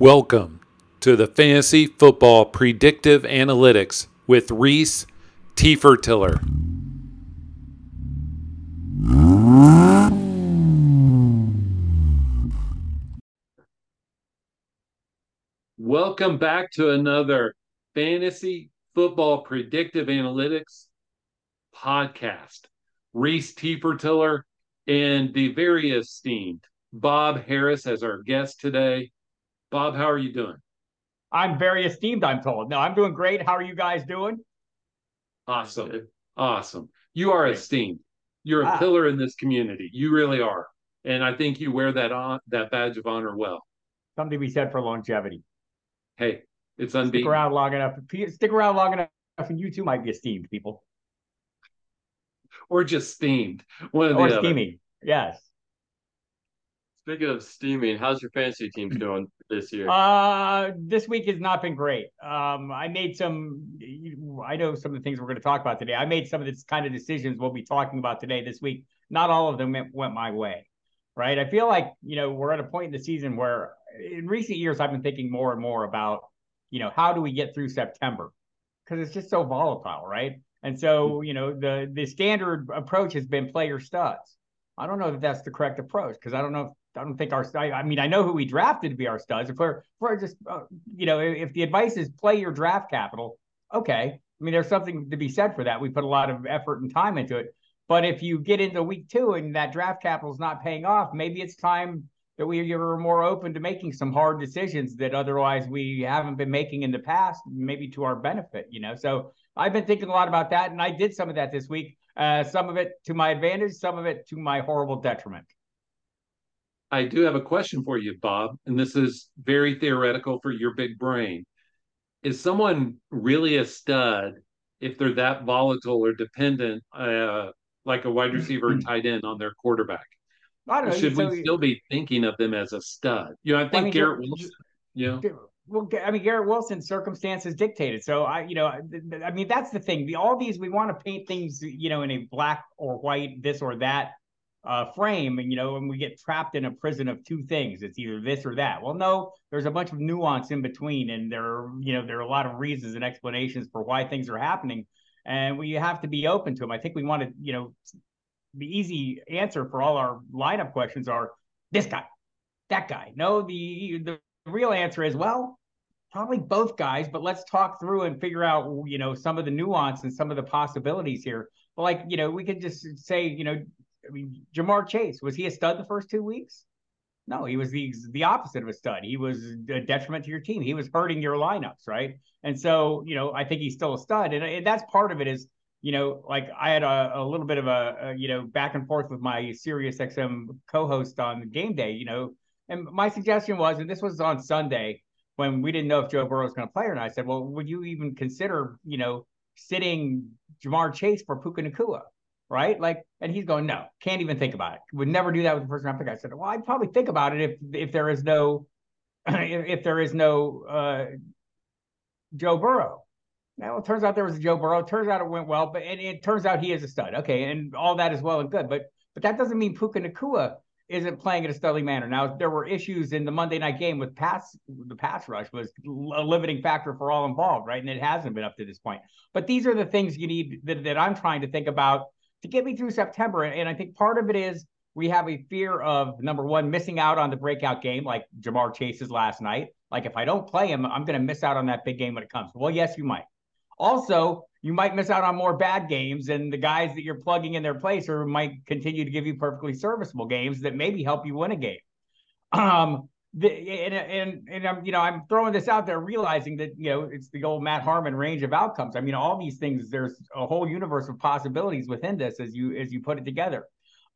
Welcome to the Fantasy Football Predictive Analytics with Rhys Tefertiller. Welcome back to another Fantasy Football Predictive Analytics podcast. Rhys Tefertiller and the very esteemed Bob Harris as our guest today. Bob, how are you doing? I'm very esteemed, I'm told. No, I'm doing great. How are you guys doing? Awesome. Awesome. You are esteemed. You're a ah. pillar in this community. You really are. And I think you wear that on that badge of honor well. Something to be said for longevity. Hey, it's unbeaten. Stick around long enough. Stick around long enough, and you too might be esteemed, people. Or just steamed. One of the or steamy. Yes. Speaking of steaming, how's your fantasy teams doing this year? Uh, this week has not been great. Um, I made some. I know some of the things we're going to talk about today. I made some of the kind of decisions we'll be talking about today this week. Not all of them went, went my way, right? I feel like you know we're at a point in the season where, in recent years, I've been thinking more and more about, you know, how do we get through September? Because it's just so volatile, right? And so, you know, the the standard approach has been player studs. I don't know that that's the correct approach because I don't know if I don't think our. I mean, I know who we drafted to be our studs. If we're, if we're just, uh, you know, if the advice is play your draft capital, okay. I mean, there's something to be said for that. We put a lot of effort and time into it. But if you get into week two and that draft capital is not paying off, maybe it's time that we are more open to making some hard decisions that otherwise we haven't been making in the past, maybe to our benefit. You know, so I've been thinking a lot about that, and I did some of that this week. Uh, some of it to my advantage, some of it to my horrible detriment. I do have a question for you, Bob, and this is very theoretical for your big brain. Is someone really a stud if they're that volatile or dependent, uh, like a wide receiver and tight end on their quarterback? I know. Should we still be thinking of them as a stud? You know, I think I mean, Garrett Wilson. You know, well, I mean, Garrett Wilson circumstances dictated. So I, you know, I mean, that's the thing. The, all these we want to paint things, you know, in a black or white, this or that uh, frame, and you know, and we get trapped in a prison of two things. It's either this or that. Well, no, there's a bunch of nuance in between, and there, are, you know, there are a lot of reasons and explanations for why things are happening, and we have to be open to them. I think we want to, you know, the easy answer for all our lineup questions are this guy, that guy. No, the the real answer is well, probably both guys, but let's talk through and figure out, you know, some of the nuance and some of the possibilities here. But like, you know, we could just say, you know, I mean, Ja'Marr Chase was he a stud the first two weeks? No, he was the the opposite of a stud. He was a detriment to your team. He was hurting your lineups, right? And so, you know, I think he's still a stud, and, and that's part of it. Is you know, like I had a, a little bit of a, a, you know back and forth with my Sirius XM co-host on game day, you know, and my suggestion was, and this was on Sunday when we didn't know if Joe Burrow was going to play or not. I said, well, would you even consider, you know, sitting Ja'Marr Chase for Puka Nacua? Right? Like, and he's going, no, can't even think about it. Would never do that with the first round pick. I said, well, I'd probably think about it if if there is no if, there is no uh, Joe Burrow. Now it turns out there was a Joe Burrow. It turns out it went well, but it, it turns out he is a stud. Okay, and all that is well and good, but but that doesn't mean Puka Nacua isn't playing in a studly manner. Now there were issues in the Monday night game with pass. The pass rush was a limiting factor for all involved, right? And it hasn't been up to this point. But these are the things you need that, that I'm trying to think about to get me through September. And I think part of it is we have a fear of number one, missing out on the breakout game like Ja'Marr Chase's last night. Like if I don't play him, I'm going to miss out on that big game when it comes. Well, yes, you might. Also, you might miss out on more bad games, and the guys that you're plugging in their place or might continue to give you perfectly serviceable games that maybe help you win a game. Um, the, and, and and I'm you know I'm throwing this out there, realizing that you know it's the old Matt Harmon range of outcomes. I mean, all these things. There's a whole universe of possibilities within this as you as you put it together.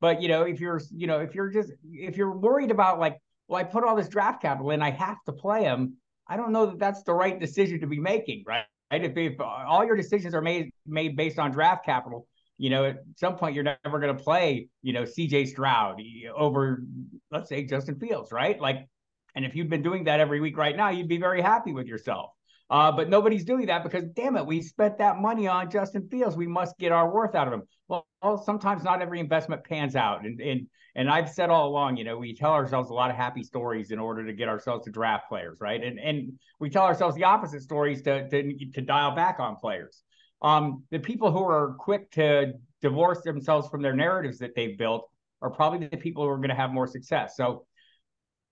But you know, if you're you know if you're just if you're worried about like, well, I put all this draft capital in, I have to play him. I don't know that that's the right decision to be making, right? If, if all your decisions are made made based on draft capital, you know, at some point you're never going to play, you know, CJ Stroud over, let's say Justin Fields, right? Like and if you'd been doing that every week right now, you'd be very happy with yourself. Uh, but nobody's doing that because, damn it, we spent that money on Justin Fields. We must get our worth out of him. Well, well sometimes not every investment pans out, and and and I've said all along, you know, we tell ourselves a lot of happy stories in order to get ourselves to draft players, right? And and we tell ourselves the opposite stories to to to dial back on players. Um, the people who are quick to divorce themselves from their narratives that they've built are probably the people who are going to have more success. So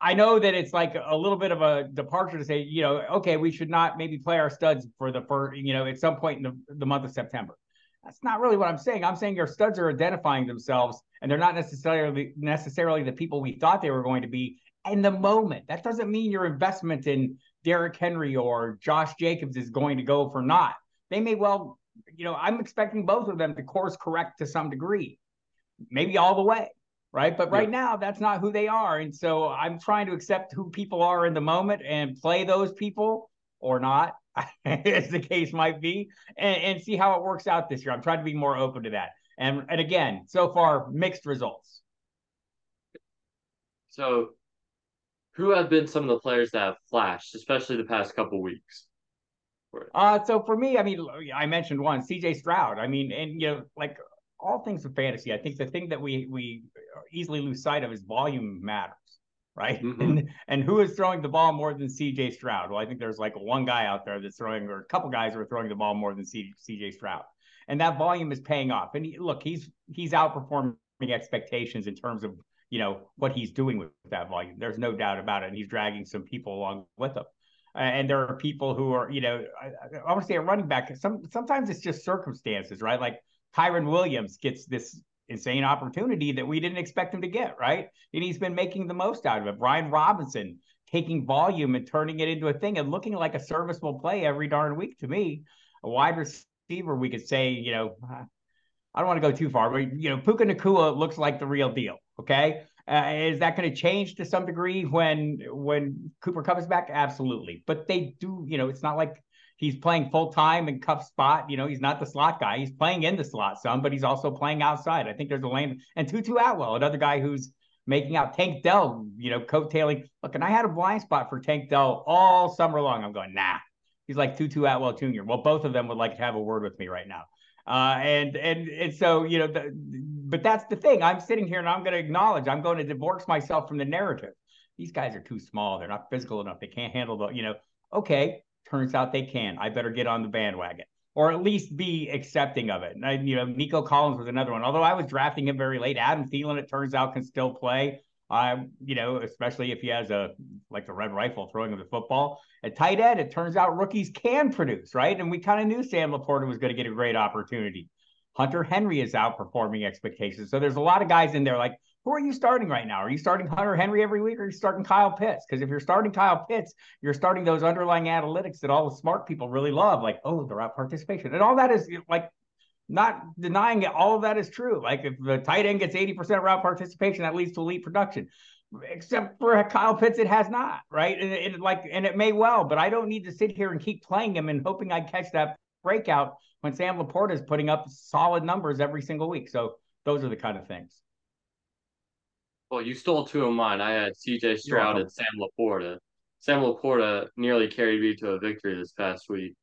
I know that it's like a little bit of a departure to say, you know, okay, we should not maybe play our studs for the first, you know, at some point in the, the month of September. That's not really what I'm saying. I'm saying your studs are identifying themselves and they're not necessarily necessarily the people we thought they were going to be in the moment. That doesn't mean your investment in Derrick Henry or Josh Jacobs is going to go for naught. They may well, you know, I'm expecting both of them to course correct to some degree, maybe all the way right? But right yeah. now, that's not who they are. And so I'm trying to accept who people are in the moment and play those people or not, as the case might be, and, and see how it works out this year. I'm trying to be more open to that. And, and again, so far, mixed results. So, who have been some of the players that have flashed, especially the past couple weeks? Uh, so for me, I mean, I mentioned one, CJ Stroud. I mean, and you know, like all things of fantasy, I think the thing that we we easily lose sight of is volume matters, right? Mm-hmm. And and who is throwing the ball more than CJ Stroud? Well, I think there's like one guy out there that's throwing, or a couple guys who are throwing the ball more than CJ Stroud, and that volume is paying off. And he, look, he's he's outperforming expectations in terms of you know what he's doing with that volume. There's no doubt about it, and he's dragging some people along with him. Uh, and there are people who are, you know, I, I want to say a running back. Some sometimes it's just circumstances, right? Like Kyren Williams gets this insane opportunity that we didn't expect him to get, right? And he's been making the most out of it. Brian Robinson taking volume and turning it into a thing and looking like a serviceable play every darn week to me. A wide receiver, we could say, you know, I don't want to go too far, but you know, Puka Nacua looks like the real deal. Okay. Uh, is that going to change to some degree when when Cooper is back? Absolutely. But they do, you know, it's not like he's playing full time in Kupp spot. You know, he's not the slot guy. He's playing in the slot some, but he's also playing outside. I think there's a lane and Tutu Atwell, another guy who's making out Tank Dell, you know, coattailing. Look, and I had a blind spot for Tank Dell all summer long. I'm going, nah. He's like Tutu Atwell Jr. Well, both of them would like to have a word with me right now. Uh, and and and so you know, the, but that's the thing. I'm sitting here and I'm going to acknowledge I'm going to divorce myself from the narrative. These guys are too small. They're not physical enough. They can't handle the you know. Okay, Turns out they can. I better get on the bandwagon or at least be accepting of it. And I, you know, Nico Collins was another one. Although I was drafting him very late, Adam Thielen, it turns out, can still play. Um, you know, especially if he has a like the red rifle throwing him the football. At tight end, it turns out rookies can produce, right? And we kind of knew Sam LaPorta was going to get a great opportunity. Hunter Henry is outperforming expectations. So there's a lot of guys in there like who are you starting right now? Are you starting Hunter Henry every week or are you starting Kyle Pitts? Because if you're starting Kyle Pitts, you're starting those underlying analytics that all the smart people really love, like, oh, the route participation. And all that is like not denying it. All of that is true. Like if the tight end gets 80% route participation, that leads to elite production. Except for Kyle Pitts, it has not, right? And it, like, and it may well, but I don't need to sit here and keep playing him and hoping I catch that breakout when Sam LaPorta is putting up solid numbers every single week. So those are the kind of things. Well, you stole two of mine. I had CJ Stroud and Sam LaPorta. Sam LaPorta nearly carried me to a victory this past week.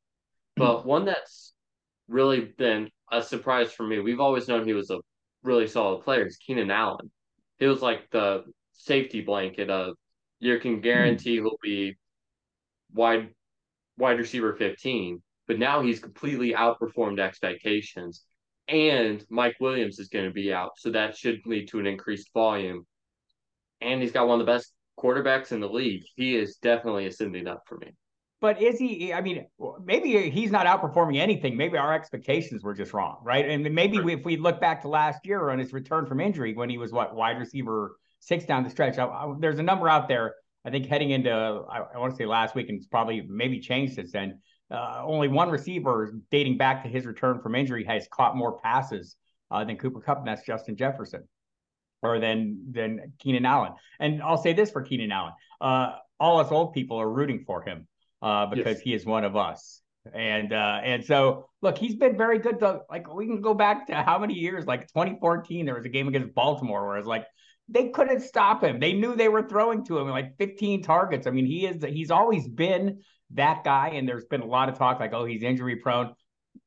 But one that's really been a surprise for me, we've always known he was a really solid player, is Keenan Allen. He was like the safety blanket of you can hmm. guarantee he'll be wide wide receiver 15. But now he's completely outperformed expectations. And Mike Williams is going to be out. So that should lead to an increased volume and he's got one of the best quarterbacks in the league. He is definitely ascending up for me. But is he? I mean, maybe he's not outperforming anything. Maybe our expectations were just wrong, right? And maybe sure. if we look back to last year on his return from injury, when he was what wide receiver six down the stretch, I, I, there's a number out there. I think heading into I, I want to say last week, and it's probably maybe changed since then. Uh, only one receiver dating back to his return from injury has caught more passes uh, than Cooper Kupp, and that's Justin Jefferson or than than Keenan Allen. And I'll say this for Keenan Allen: uh, all us old people are rooting for him uh, because yes. he is one of us. And uh, and so look, he's been very good. To, like we can go back to how many years? Like 2014, there was a game against Baltimore where it's like they couldn't stop him. They knew they were throwing to him like 15 targets. I mean, he is he's always been that guy, and there's been a lot of talk like, oh, he's injury prone.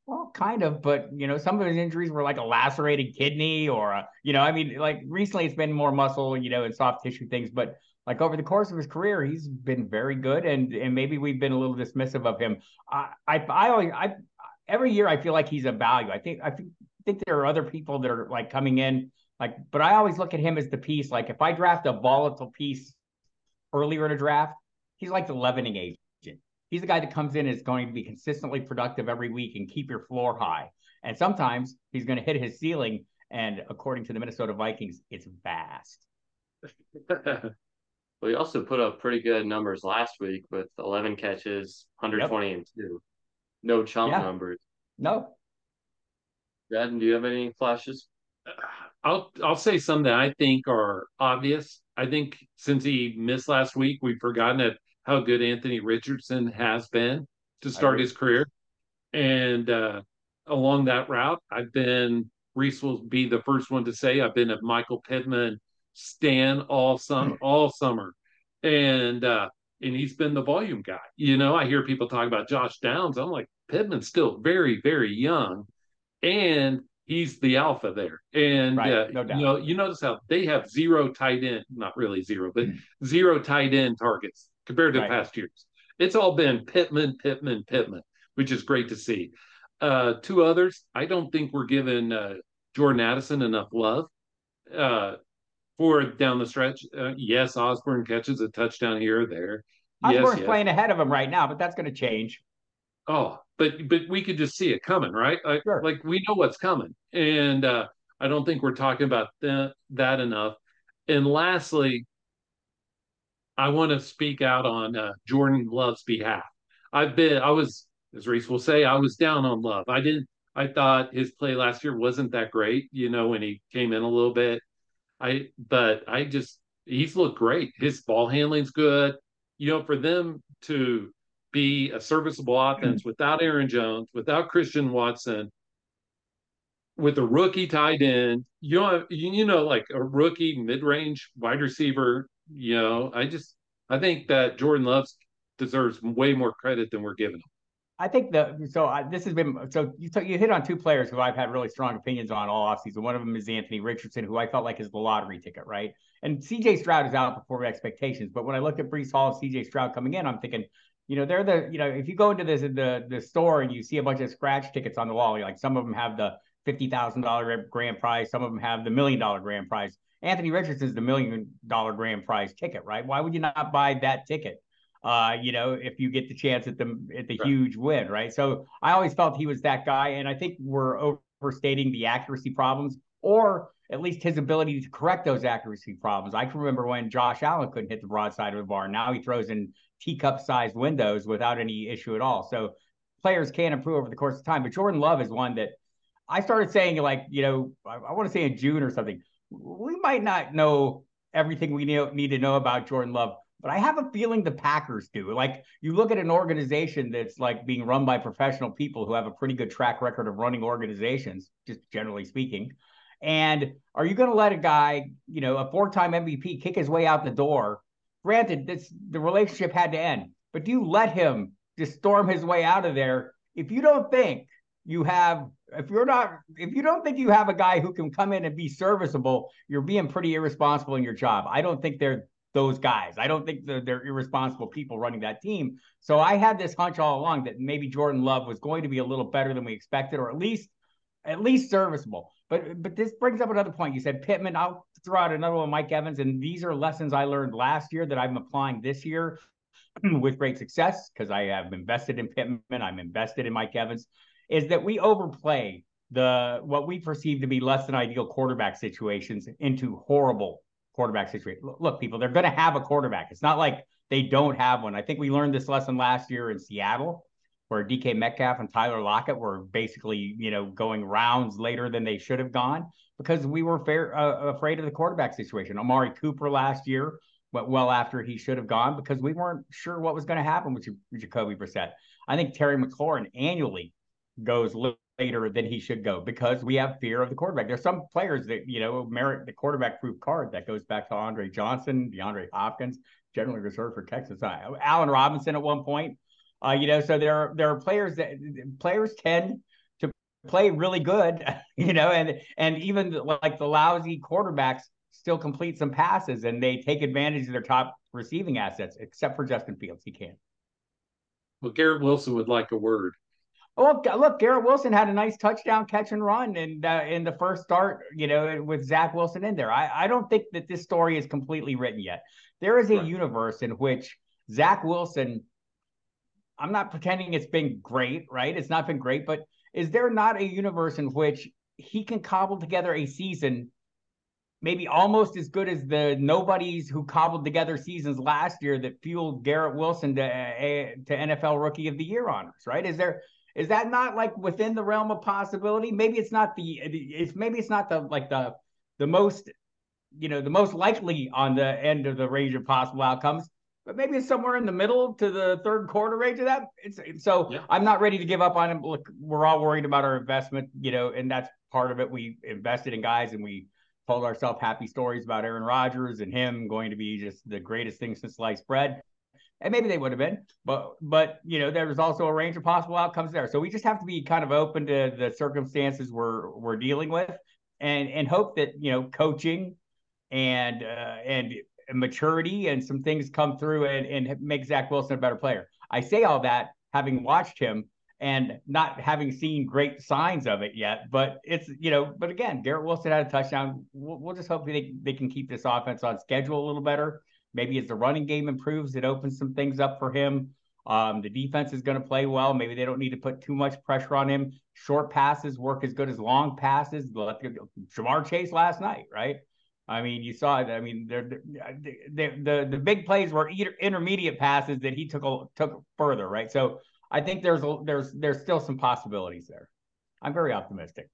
Well, kind of, but you know, some of his injuries were like a lacerated kidney or a, you know, I mean, like recently it's been more muscle, you know, and soft tissue things, but like over the course of his career, he's been very good, and and maybe we've been a little dismissive of him. I I, I I every year I feel like he's a value. I think I think, think there are other people that are like coming in like, but I always look at him as the piece. Like if I draft a volatile piece earlier in a draft, he's like the leavening agent. He's the guy that comes in and is going to be consistently productive every week and keep your floor high. And sometimes he's going to hit his ceiling. And according to the Minnesota Vikings, it's vast. well, he also put up pretty good numbers last week with 11 catches, 120 yep. and two. No chump yeah. numbers. No. Brad, do you have any flashes? Uh, I'll I'll say some that I think are obvious. I think since he missed last week, we've forgotten that how good Anthony Richardson has been to start his career. And uh, along that route, I've been Rhys will be the first one to say I've been a Michael Pittman stan all sum all summer, and uh, and he's been the volume guy. You know, I hear people talk about Josh Downs. I'm like Pittman's still very very young, and he's the alpha there. And right, uh, no you know, you notice how they have zero tight end, not really zero, but mm-hmm. zero tight end targets compared to right. past years. It's all been Pittman, Pittman, Pittman, which is great to see. Uh, two others, I don't think we're giving uh, Jordan Addison enough love uh, for down the stretch. Uh, yes, Osborn catches a touchdown here or there. Osborn's yes, yes. playing ahead of him right now, but that's going to change. Oh, but but we could just see it coming, right? Like, sure. like we know what's coming, and uh, I don't think we're talking about that that enough. And lastly, I want to speak out on uh, Jordan Love's behalf. I've been, I was, as Rhys will say, I was down on Love. I didn't, I thought his play last year wasn't that great, you know, when he came in a little bit. I, but I just, he's looked great. His ball handling's good. You know, for them to be a serviceable offense mm-hmm. without Aaron Jones, without Christian Watson, with a rookie tight end, you know, you know, like a rookie mid-range wide receiver you know, I just I think that Jordan Love deserves way more credit than we're giving him. I think the so I, this has been so you t- you hit on two players who I've had really strong opinions on all offseason. One of them is Anthony Richardson, who I felt like is the lottery ticket, right? And CJ Stroud is outperforming expectations. But when I look at Breece Hall and CJ Stroud coming in, I'm thinking, you know, they're the you know if you go into this the the store and you see a bunch of scratch tickets on the wall, like some of them have the fifty thousand dollar grand prize, some of them have the million dollar grand prize. Anthony Richardson's the million dollar grand prize ticket, right? Why would you not buy that ticket? Uh, you know, if you get the chance at the at the right. huge win, right? So I always felt he was that guy, and I think we're overstating the accuracy problems, or at least his ability to correct those accuracy problems. I can remember when Josh Allen couldn't hit the broadside of the bar. Now he throws in teacup sized windows without any issue at all. So players can improve over the course of time. But Jordan Love is one that I started saying, like, you know, I, I want to say in June or something we might not know everything we need to know about Jordan Love, but I have a feeling the Packers do. Like you look at an organization that's like being run by professional people who have a pretty good track record of running organizations, just generally speaking. And are you going to let a guy, you know, a four-time MVP kick his way out the door? Granted, this the relationship had to end, but do you let him just storm his way out of there if you don't think you have if you're not if you don't think you have a guy who can come in and be serviceable, you're being pretty irresponsible in your job. I don't think they're those guys. I don't think they're, they're irresponsible people running that team. So I had this hunch all along that maybe Jordan Love was going to be a little better than we expected, or at least at least serviceable. But but this brings up another point. You said Pittman. I'll throw out another one, Mike Evans, and these are lessons I learned last year that I'm applying this year with great success because I have invested in Pittman. I'm invested in Mike Evans is that we overplay the what we perceive to be less than ideal quarterback situations into horrible quarterback situations. Look, people, they're going to have a quarterback. It's not like they don't have one. I think we learned this lesson last year in Seattle, where DK Metcalf and Tyler Lockett were basically, you know, going rounds later than they should have gone because we were fair, uh, afraid of the quarterback situation. Amari Cooper last year went well after he should have gone because we weren't sure what was going to happen with Jacoby Brissett. I think Terry McLaurin annually goes later than he should go because we have fear of the quarterback. There's some players that you know merit the quarterback proof card that goes back to Andre Johnson, DeAndre Hopkins, generally reserved for Texas. Allen Robinson at one point. Uh, you know, so there are there are players that players tend to play really good, you know, and and even like the lousy quarterbacks still complete some passes and they take advantage of their top receiving assets, except for Justin Fields. He can't. Well, Garrett Wilson would like a word. Oh, look, Garrett Wilson had a nice touchdown catch and run in uh, in the first start, you know, with Zach Wilson in there. I, I don't think that this story is completely written yet. There is a right. universe in which Zach Wilson, I'm not pretending it's been great, right? It's not been great, but is there not a universe in which he can cobble together a season maybe almost as good as the nobodies who cobbled together seasons last year that fueled Garrett Wilson to uh, to NFL Rookie of the Year honors, right? Is there is that not like within the realm of possibility? Maybe it's not the it's maybe it's not the like the the most you know the most likely on the end of the range of possible outcomes, but maybe it's somewhere in the middle to the third quarter range of that. It's so yeah. I'm not ready to give up on him. Look, we're all worried about our investment, you know, and that's part of it. We invested in guys and we told ourselves happy stories about Aaron Rodgers and him going to be just the greatest thing since sliced bread. And maybe they would have been, but but you know there was also a range of possible outcomes there. So we just have to be kind of open to the circumstances we're we're dealing with, and and hope that you know coaching and uh, and maturity and some things come through and and make Zach Wilson a better player. I say all that having watched him and not having seen great signs of it yet. But it's you know, but again, Garrett Wilson had a touchdown. We'll, we'll just hope they they can keep this offense on schedule a little better. Maybe as the running game improves, it opens some things up for him. Um, the defense is going to play well. Maybe they don't need to put too much pressure on him. Short passes work as good as long passes. Ja'Marr Chase last night, right? I mean, you saw it. I mean, they're, they're, the the big plays were intermediate passes that he took a, took further, right? So I think there's a, there's there's still some possibilities there. I'm very optimistic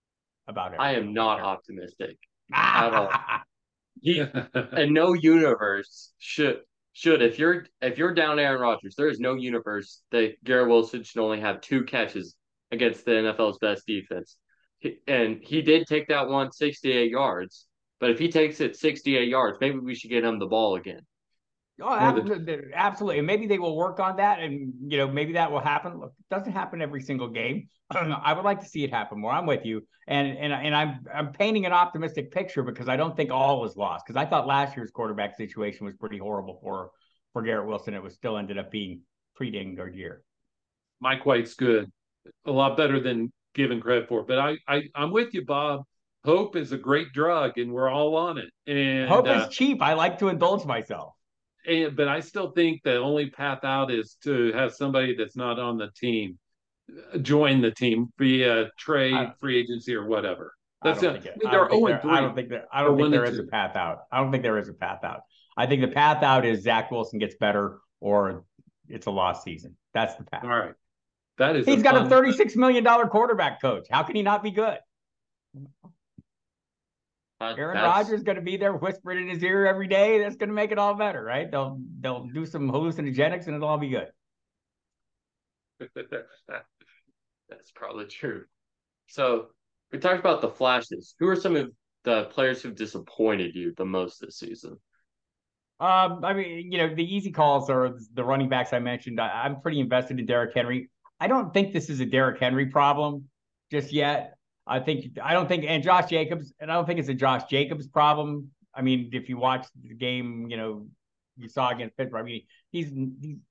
about it. I am not optimistic at all. He, and no universe should should if you're if you're down Aaron Rodgers, there is no universe that Garrett Wilson should only have two catches against the NFL's best defense. and he did take that one 68 yards, but if he takes it 68 yards, maybe we should get him the ball again. Oh, absolutely, absolutely. And maybe they will work on that, and you know, maybe that will happen. Look, it doesn't happen every single game. I would like to see it happen more. I'm with you, and and and I'm I'm painting an optimistic picture because I don't think all was lost. Because I thought last year's quarterback situation was pretty horrible for for Garrett Wilson. It was still ended up being pretty dang good year. Mike White's good, a lot better than given credit for. But I, I I'm with you, Bob. Hope is a great drug, and we're all on it. And hope uh, is cheap. I like to indulge myself and but I still think the only path out is to have somebody that's not on the team uh, join the team via trade, free agency, or whatever. That's it. it. I, don't think there, I don't think there. I don't think there is a path out. I don't think there is a path out. I think the path out is Zach Wilson gets better, or it's a lost season. That's the path. All right, that is. He's a got a thirty-six million dollar quarterback coach. How can he not be good? Aaron Rodgers going to be there whispering in his ear every day. That's going to make it all better, right? They'll they'll do some hallucinogenics and it'll all be good. That's probably true. So we talked about the flashes. Who are some of the players who've disappointed you the most this season? Um, I mean, you know, the easy calls are the running backs I mentioned. I, I'm pretty invested in Derrick Henry. I don't think this is a Derrick Henry problem just yet. I think I don't think and Josh Jacobs and I don't think it's a Josh Jacobs problem. I mean, if you watch the game, you know, you saw against Pittsburgh. I mean, he's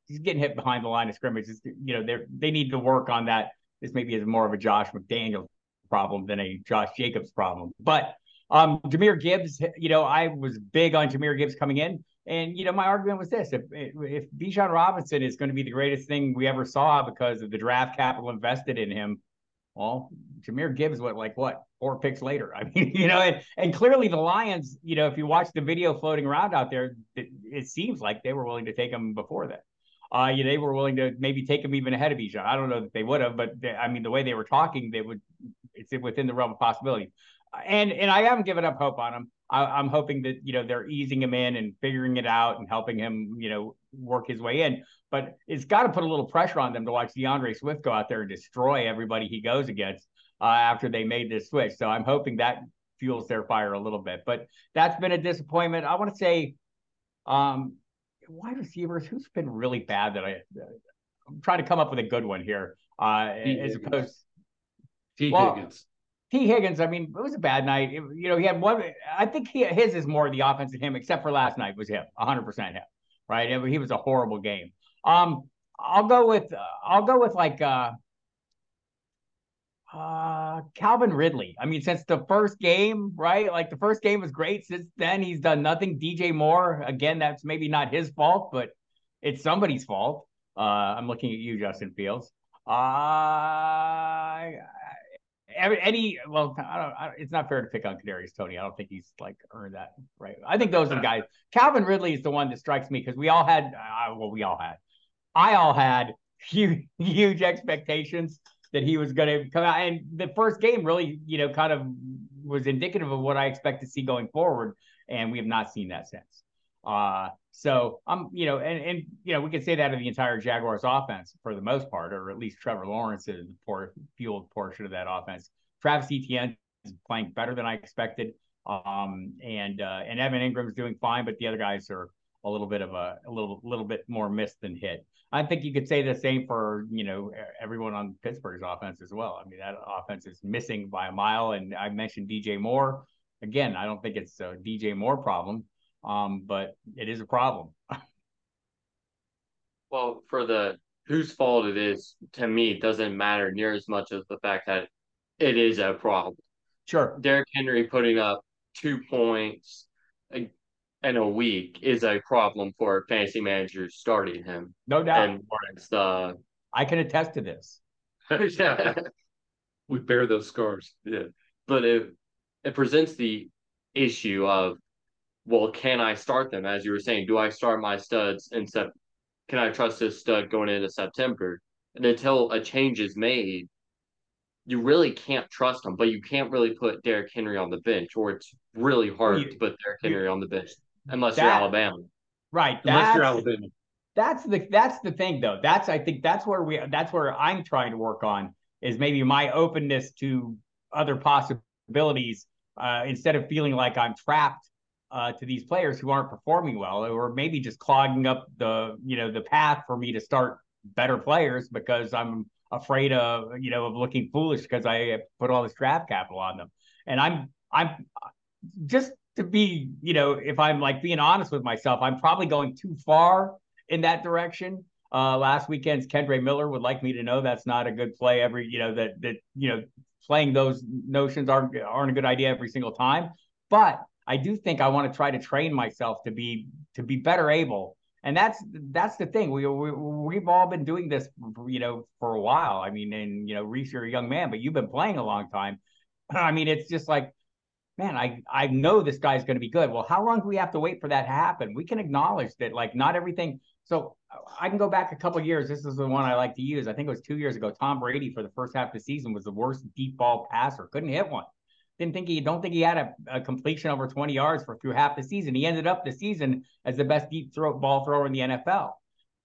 he's, getting hit behind the line of scrimmage. It's, you know, they they need to work on that. This maybe is more of a Josh McDaniel problem than a Josh Jacobs problem. But um, Jahmyr Gibbs, you know, I was big on Jahmyr Gibbs coming in. And you know, my argument was this: if if Bijan Robinson is going to be the greatest thing we ever saw because of the draft capital invested in him, well, Jahmyr Gibbs went like what four picks later. I mean, you know, and, and clearly the Lions, you know, if you watch the video floating around out there, it, it seems like they were willing to take him before that. Uh, you know, they were willing to maybe take him even ahead of Bijan. I don't know that they would have, but they, I mean, the way they were talking, they would. It's within the realm of possibility. And and I haven't given up hope on him. I, am hoping that you know they're easing him in and figuring it out and helping him, you know, work his way in. But it's got to put a little pressure on them to watch D'Andre Swift go out there and destroy everybody he goes against uh, after they made this switch. So I'm hoping that fuels their fire a little bit. But that's been a disappointment. I want to say, um, wide receivers who's been really bad that I. I'm trying to come up with a good one here, uh, as opposed. T. Well, Higgins. Tee Higgins, I mean, it was a bad night. It, you know, he had one. I think he, his is more the offense than him, except for last night was him, 100 percent him. Right, it, he was a horrible game. Um, I'll go with uh, I'll go with like uh, uh, Calvin Ridley. I mean, since the first game, right? Like the first game was great. Since then, he's done nothing. DJ Moore, again, that's maybe not his fault, but it's somebody's fault. Uh, I'm looking at you, Justin Fields. Uh, any well, I don't, I, it's not fair to pick on Kadarius Toney. I don't think he's like earned that right. I think those are guys. Calvin Ridley is the one that strikes me because we all had, uh, well, we all had, I all had huge, huge expectations that he was going to come out. And the first game really, you know, kind of was indicative of what I expect to see going forward. And we have not seen that since. Uh, so I'm, you know, and and you know, we can say that of the entire Jaguars offense for the most part, or at least Trevor Lawrence is the poor, fueled portion of that offense. Travis Etienne is playing better than I expected. Um, and uh, and Evan Engram's doing fine, but the other guys are a little bit of a, a little little bit more missed than hit. I think you could say the same for you know everyone on Pittsburgh's offense as well. I mean that offense is missing by a mile, and I mentioned DJ Moore. Again, I don't think it's a DJ Moore problem, um, but it is a problem. well, for the whose fault it is, to me, it doesn't matter near as much as the fact that it is a problem. Sure, Derrick Henry putting up two points in a week is a problem for fantasy managers starting him. No doubt. And it's the I can attest to this. yeah. we bear those scars. Yeah. But it it presents the issue of well, can I start them? As you were saying, do I start my studs in sep- can I trust this stud going into September? And until a change is made, you really can't trust him, but you can't really put Derrick Henry on the bench, or it's really hard you, to put Derrick Henry on the bench unless that, you're Alabama. Right. Unless you're Alabama. That's the that's the thing though. That's I think that's where we that's where I'm trying to work on is maybe my openness to other possibilities uh, instead of feeling like I'm trapped uh, to these players who aren't performing well, or maybe just clogging up the you know the path for me to start better players because I'm afraid of you know of looking foolish because I put all this draft capital on them. And I'm I'm just to be, you know, if I'm like being honest with myself, I'm probably going too far in that direction. Uh, last weekend's Kendre Miller would like me to know that's not a good play every, you know, that that you know, playing those notions aren't aren't a good idea every single time. But I do think I want to try to train myself to be to be better able. And that's that's the thing. We, we we've all been doing this, you know, for a while. I mean, and you know, Rhys, you're a young man, but you've been playing a long time. I mean, it's just like man, I I know this guy's going to be good. Well, how long do we have to wait for that to happen? We can acknowledge that like not everything. So I can go back a couple years. This is the one I like to use. I think it was two years ago. Tom Brady for the first half of the season was the worst deep ball passer. Couldn't hit one. Didn't think he don't think he had a, a completion over 20 yards for through half the season. He ended up the season as the best deep throw ball thrower in the NFL.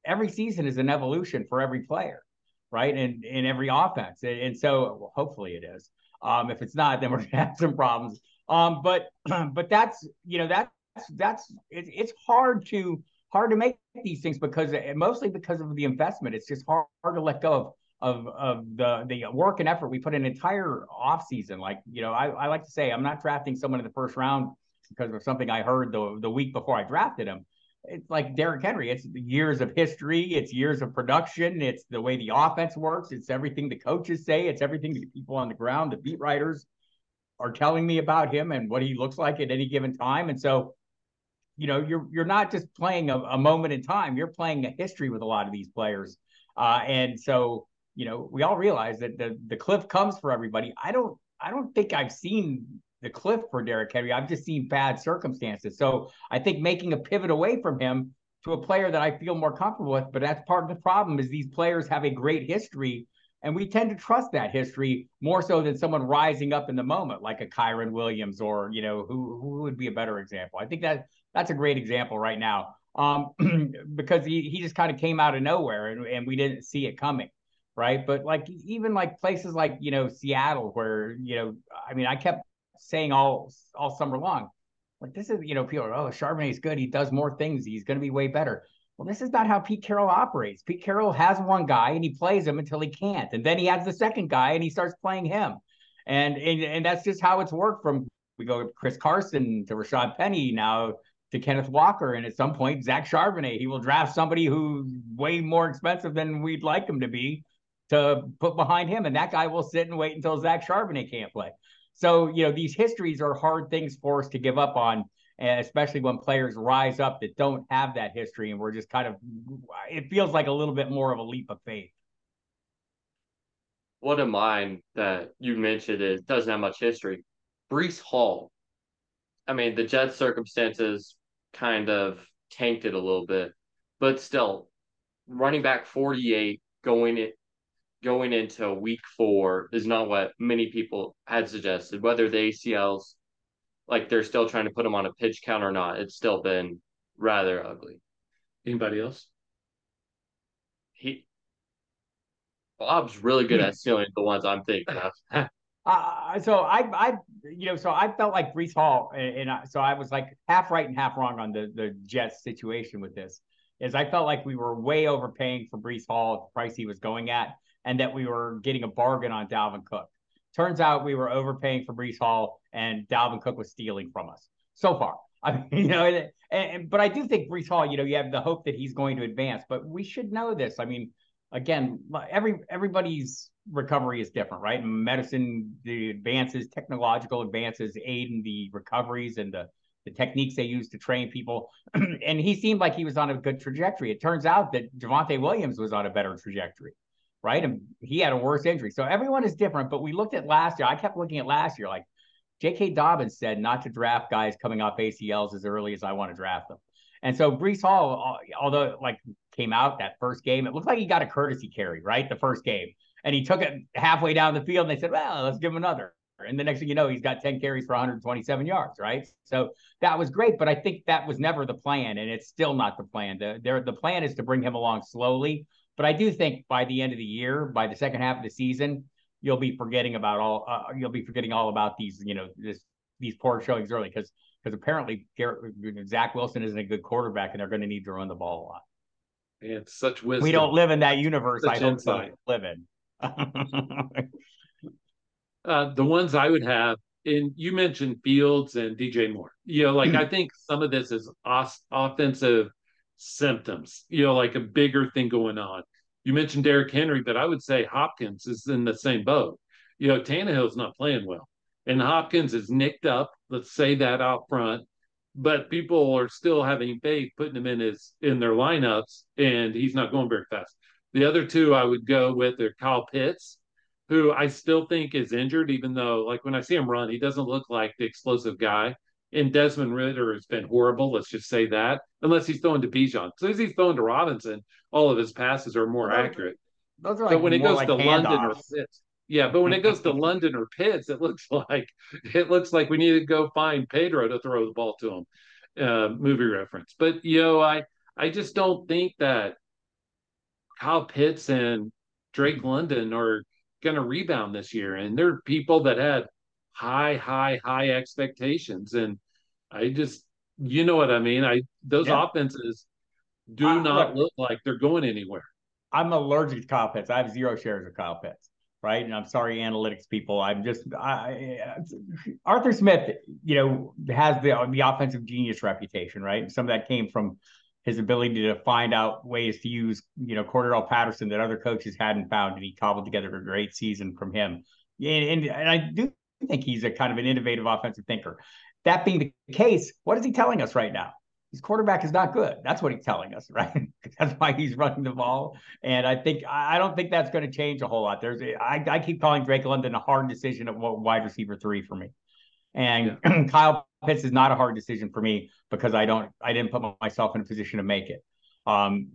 Every season is an evolution for every player, right? And in every offense. And, and so well, hopefully it is. Um, if it's not, then we're gonna have some problems. Um, but but that's you know that's that's it, it's hard to hard to make these things because mostly because of the investment. It's just hard, hard to let go of of of the the work and effort we put in an entire off season. Like you know, I, I like to say I'm not drafting someone in the first round because of something I heard the the week before I drafted him. It's like Derrick Henry. It's years of history. It's years of production. It's the way the offense works. It's everything the coaches say. It's everything the people on the ground, the beat writers, are telling me about him and what he looks like at any given time. And so, you know, you're you're not just playing a, a moment in time. You're playing a history with a lot of these players. Uh, and so, you know, we all realize that the the cliff comes for everybody. I don't I don't think I've seen the cliff for Derrick Henry. I've just seen bad circumstances. So I think making a pivot away from him to a player that I feel more comfortable with. But that's part of the problem is these players have a great history And we tend to trust that history more so than someone rising up in the moment, like a Kyren Williams, or you know, who who would be a better example. I think that that's a great example right now, um, because he he just kind of came out of nowhere, and, and we didn't see it coming, right? But like even like places like you know Seattle, where you know, I mean, I kept saying all all summer long, like this is you know people are oh Charbonnet is good, he does more things, he's going to be way better. Well, this is not how Pete Carroll operates. Pete Carroll has one guy and he plays him until he can't. And then he has the second guy and he starts playing him. And and, and that's just how it's worked from we go Chris Carson to Rashaad Penny now to Kenneth Walker. And at some point, Zach Charbonnet, he will draft somebody who's way more expensive than we'd like him to be to put behind him. And that guy will sit and wait until Zach Charbonnet can't play. So, you know, these histories are hard things for us to give up on and especially when players rise up that don't have that history and we're just kind of it feels like a little bit more of a leap of faith one of mine that you mentioned is doesn't have much history breece hall i mean the jets circumstances kind of tanked it a little bit but still running back 48 going going into week four is not what many people had suggested whether the acls like they're still trying to put him on a pitch count or not. It's still been rather ugly. Anybody else? He Bob's really good at stealing the ones I'm thinking of. uh, so I, I, you know, so I felt like Breece Hall, and, and I, so I was like half right and half wrong on the the Jets situation with this. Is I felt like we were way overpaying for Breece Hall at the price he was going at, and that we were getting a bargain on Dalvin Cook. Turns out we were overpaying for Breece Hall, and Dalvin Cook was stealing from us so far. I mean, you know, and, and, but I do think Breece Hall, you know, you have the hope that he's going to advance, but we should know this. I mean, again, every everybody's recovery is different, right? Medicine, the advances, technological advances aid in the recoveries and the the techniques they use to train people. and he seemed like he was on a good trajectory. It turns out that Javonte Williams was on a better trajectory right? And he had a worse injury. So everyone is different. But we looked at last year. I kept looking at last year. Like J.K. Dobbins said not to draft guys coming off ACLs as early as I want to draft them. And so Breece Hall, uh, although like came out that first game, it looked like he got a courtesy carry, right? The first game. And he took it halfway down the field and they said, well, let's give him another. And the next thing you know, he's got 10 carries for 127 yards, right? So that was great. But I think that was never the plan. And it's still not the plan. The, the plan is to bring him along slowly but I do think by the end of the year, by the second half of the season, you'll be forgetting about all. Uh, you'll be forgetting all about these, you know, this these poor showings early because because apparently Garrett, Zach Wilson isn't a good quarterback, and they're going to need to run the ball a lot. And such wisdom. We don't live in that universe. Such I don't so live in. uh, the ones I would have, and you mentioned Fields and DJ Moore. You know, like I think some of this is os- offensive symptoms, you know, like a bigger thing going on. You mentioned Derrick Henry, but I would say Hopkins is in the same boat. You know, Tannehill's not playing well, and Hopkins is nicked up. Let's say that out front, but people are still having faith putting him in his in their lineups, and he's not going very fast. The other two I would go with are Kyle Pitts, who I still think is injured, even though, like when I see him run, he doesn't look like the explosive guy. And Desmond Ridder has been horrible. Let's just say that, unless he's throwing to Bijan. As soon as he's throwing to Robinson, all of his passes are more accurate. Those are like but when it goes like to London or Pitts, yeah, but when it goes to London or Pitts, it looks like it looks like we need to go find Pedro to throw the ball to him. Uh, movie reference, but you know, I I just don't think that Kyle Pitts and Drake London are going to rebound this year, and there are people that had high, high, high expectations, and I just, you know what I mean. I those yeah. offenses do uh, not look, like they're going anywhere. I'm allergic to Kyle Pitts. I have zero shares of Kyle Pitts, right? And I'm sorry, analytics people. I'm just I, Arthur Smith, you know, has the the offensive genius reputation, right? Some of that came from his ability to find out ways to use, you know, Cordarrelle Patterson that other coaches hadn't found, and he cobbled together a great season from him. And, and, and I do think he's a kind of an innovative offensive thinker. That being the case, what is he telling us right now? His quarterback is not good. That's what he's telling us, right? that's why he's running the ball. And I think I don't think that's going to change a whole lot. There's I, I keep calling Drake London a hard decision of wide receiver three for me. And yeah. Kyle Pitts is not a hard decision for me because I don't I didn't put myself in a position to make it. Um,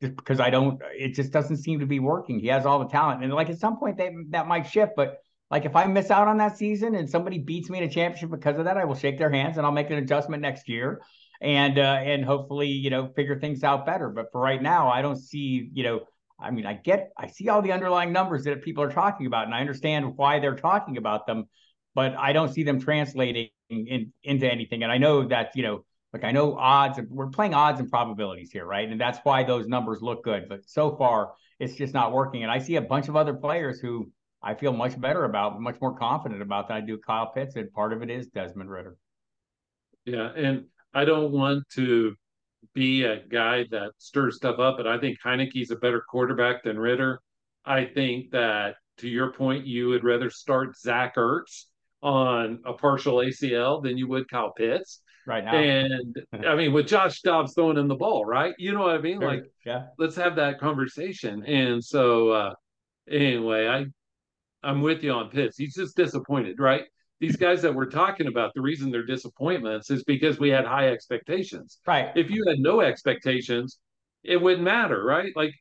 just because I don't. It just doesn't seem to be working. He has all the talent, and like at some point they, that might shift. But like if I miss out on that season and somebody beats me in a championship because of that, I will shake their hands and I'll make an adjustment next year, and uh, and hopefully you know figure things out better. But for right now, I don't see you know. I mean, I get, I see all the underlying numbers that people are talking about, and I understand why they're talking about them, but I don't see them translating in, into anything. And I know that you know like I know odds, we're playing odds and probabilities here, right? And that's why those numbers look good. But so far, it's just not working. And I see a bunch of other players who I feel much better about, much more confident about that I do Kyle Pitts. And part of it is Desmond Ridder. Yeah. And I don't want to be a guy that stirs stuff up, but I think Heinicke's a better quarterback than Ridder. I think that to your point, you would rather start Zach Ertz on a partial ACL than you would Kyle Pitts right now. And I mean, with Josh Dobbs throwing in the ball, right? You know what I mean? Sure. Like, yeah, let's have that conversation. And so, uh, anyway, I I'm with you on Pitts. He's just disappointed, right? These guys that we're talking about, the reason they're disappointments is because we had high expectations. Right. If you had no expectations, it wouldn't matter, right? Like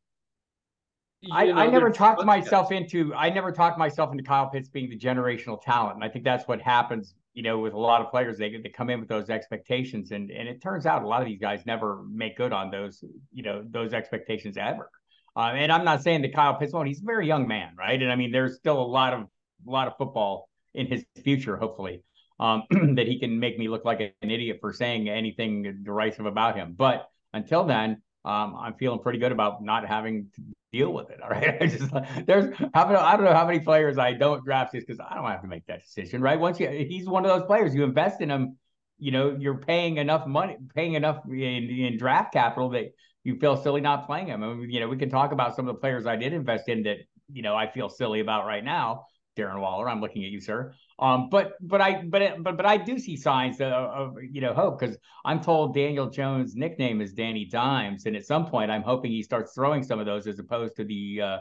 I, know, I never talked myself guys. into I never talked myself into Kyle Pitts being the generational talent. And I think that's what happens you know, with a lot of players, they they come in with those expectations, and and it turns out a lot of these guys never make good on those, you know, those expectations ever. Uh, and I'm not saying that Kyle Pitts won't. He's a very young man, right? And I mean, there's still a lot of a lot of football in his future, hopefully, um, that he can make me look like an idiot for saying anything derisive about him. But until then, um, I'm feeling pretty good about not having to deal with it. All right. I just there's I don't know how many players I don't draft just because I don't have to make that decision. Right. Once you he's one of those players you invest in him, you know, you're paying enough money, paying enough in, in draft capital that you feel silly not playing him. I mean, you know, we can talk about some of the players I did invest in that, you know, I feel silly about right now. Darren Waller, I'm looking at you, sir. Um, but but I but but but I do see signs of, of you know hope because I'm told Daniel Jones' nickname is Danny Dimes, and at some point I'm hoping he starts throwing some of those as opposed to the uh,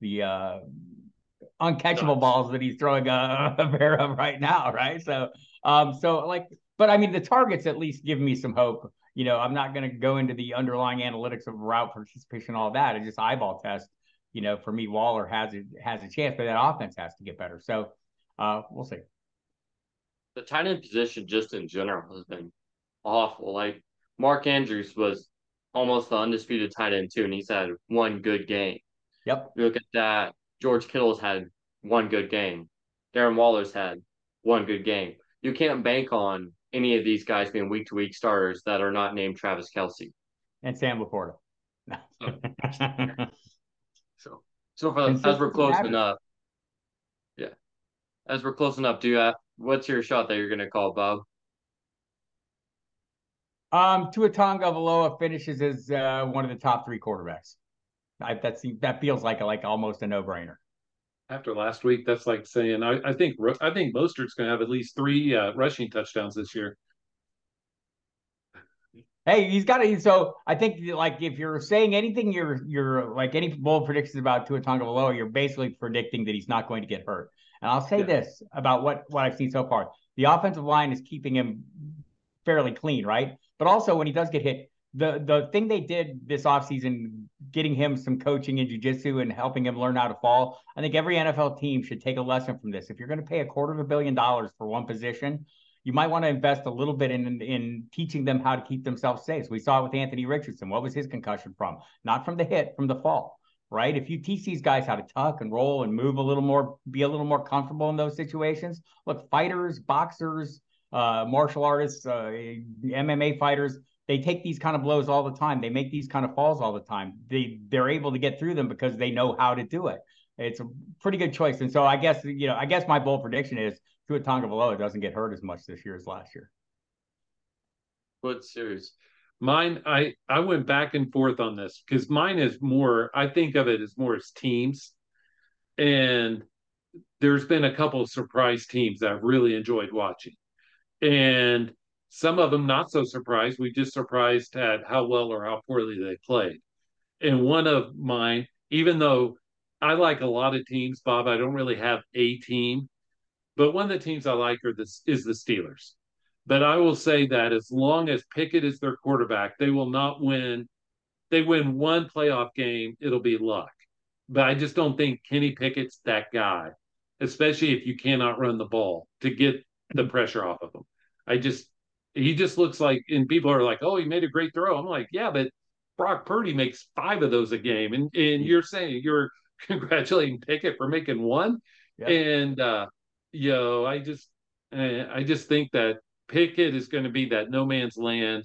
the uh, uncatchable balls that he's throwing a, a pair of right now, right? So um, so like, but I mean the targets at least give me some hope. You know, I'm not going to go into the underlying analytics of route participation, all that. It's just eyeball test. You know, for me, Waller has a has a chance, but that offense has to get better. So uh, we'll see. The tight end position, just in general, has been awful. Like Mark Andrews was almost the undisputed tight end too, and he's had one good game. Yep. You look at that. George Kittle's had one good game. Darren Waller's had one good game. You can't bank on any of these guys being week to week starters that are not named Travis Kelce and Sam LaPorta. so, so for the, as we're close enough, yeah, as we're close enough, do you have, what's your shot that you're going to call, Bob? Um, Tua Tagovailoa finishes as uh, one of the top three quarterbacks. I, that's that feels like a, like almost a no brainer. After last week, that's like saying I, I think I think Mostert's going to have at least three uh, rushing touchdowns this year. Hey, he's got it. So I think like if you're saying anything, you're you're like any bold predictions about Tua Tagovailoa, you're basically predicting that he's not going to get hurt. And I'll say yeah. this about what what I've seen so far: the offensive line is keeping him fairly clean, right? But also when he does get hit, the the thing they did this offseason, getting him some coaching in jujitsu and helping him learn how to fall, I think every NFL team should take a lesson from this. If you're going to pay a quarter of a billion dollars for one position, you might want to invest a little bit in in teaching them how to keep themselves safe. So we saw it with Anthony Richardson. What was his concussion from? Not from the hit, from the fall right? If you teach these guys how to tuck and roll and move a little more, be a little more comfortable in those situations. Look, fighters, boxers, uh, martial artists, uh, MMA fighters, they take these kind of blows all the time. They make these kind of falls all the time. They they're able to get through them because they know how to do it. It's a pretty good choice. And so I guess you know, I guess my bold prediction is Tua Tagovailoa doesn't get hurt as much this year as last year. What series? Mine, I I went back and forth on this because mine is more. I think of it as more as teams, and there's been a couple of surprise teams that I've really enjoyed watching, and some of them not so surprised. We just surprised at how well or how poorly they played. And one of mine, even though I like a lot of teams, Bob, I don't really have a team, but one of the teams I like are this is the Steelers. But I will say that as long as Pickett is their quarterback, they will not win they win one playoff game, it'll be luck. But I just don't think Kenny Pickett's that guy, especially if you cannot run the ball to get the pressure off of him. I just he just looks like and people are like, "Oh, he made a great throw." I'm like, "Yeah, but Brock Purdy makes 5 of those a game." And and you're saying you're congratulating Pickett for making one? Yep. And uh you know, I just I just think that Pickett is going to be that no man's land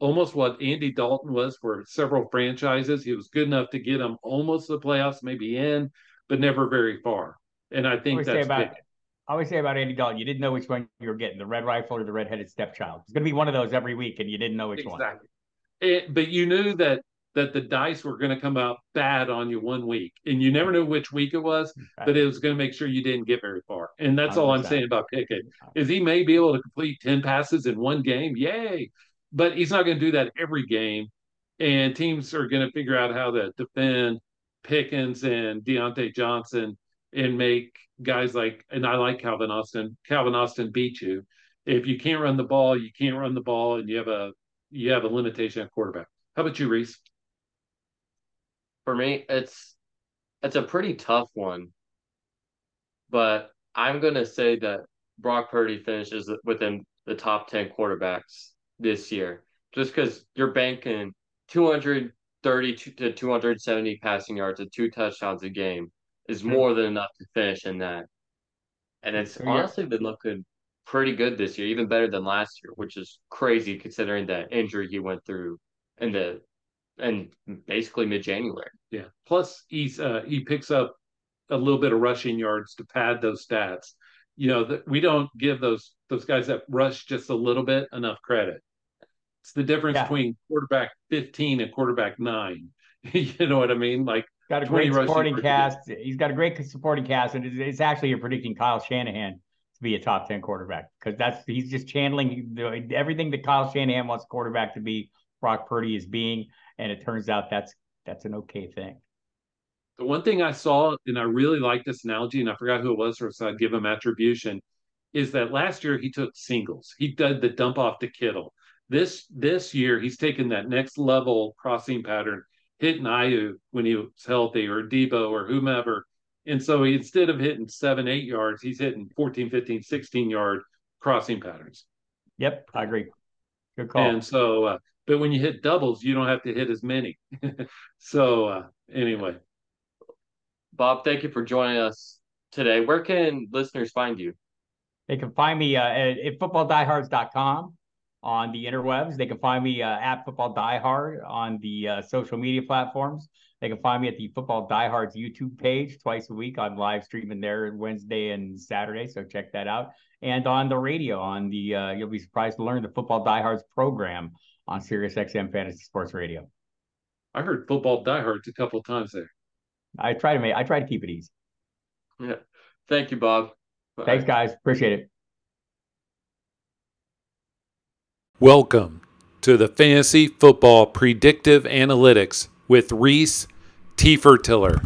almost what Andy Dalton was for several franchises. He was good enough to get them almost the playoffs, maybe in, but never very far. And I think that's about, I always say about Andy Dalton, you didn't know which one you were getting, the red rifle or the redheaded stepchild. It's going to be one of those every week, and you didn't know which exactly. one. Exactly. But you knew that that the dice were going to come out bad on you one week, and you never knew which week it was, right. but it was going to make sure you didn't get very far. And that's 100%. all I'm saying about Pickett is he may be able to complete ten passes in one game, yay! but he's not going to do that every game. And teams are going to figure out how to defend Pickens and Diontae Johnson and make guys like, and I like Calvin Austin. Calvin Austin beat you. If you can't run the ball, you can't run the ball, and you have a you have a limitation at quarterback. How about you, Rhys? For me, it's it's a pretty tough one, but I'm gonna say that Brock Purdy finishes within the top ten quarterbacks this year, just because you're banking 230 to 270 passing yards and two touchdowns a game is hmm. more than enough to finish in that. And it's honestly been looking pretty good this year, even better than last year, which is crazy considering the injury he went through in the and basically mid January. Yeah. Plus he's uh, he picks up a little bit of rushing yards to pad those stats. You know, that we don't give those those guys that rush just a little bit enough credit. It's the difference yeah. between quarterback 15 and quarterback nine. you know what I mean? Like got a great supporting cast. He's got a great supporting cast, and it's, it's actually you're predicting Kyle Shanahan to be a top 10 quarterback because that's he's just channeling the, everything that Kyle Shanahan wants quarterback to be. Brock Purdy is being, and it turns out that's that's an okay thing. The one thing I saw, and I really like this analogy, and I forgot who it was, so I'd give him attribution, is that last year he took singles. He did the dump off to Kittle. This this year, he's taken that next level crossing pattern, hitting Aiyuk when he was healthy, or Deebo or whomever. And so he, instead of hitting seven, eight yards, he's hitting 14, 15, 16 yard crossing patterns. Yep, I agree. Good call. And so, uh, but when you hit doubles, you don't have to hit as many. so, uh, anyway. Bob, thank you for joining us today. Where can listeners find you? They can find me uh, at, at footballdiehards.com on the interwebs. They can find me uh, at Football Diehard on the uh, social media platforms. They can find me at the Football Diehards YouTube page twice a week. I'm live streaming there Wednesday and Saturday, so check that out. And on the radio, on the uh, you'll be surprised to learn the Football Diehards program on Sirius XM Fantasy Sports Radio. I heard Football Die Diehards a couple times there. I try to make I try to keep it easy. Yeah. Thank you, Bob. Thanks, guys. Appreciate it. Welcome to the Fantasy Football Predictive Analytics with Rhys Tefertiller.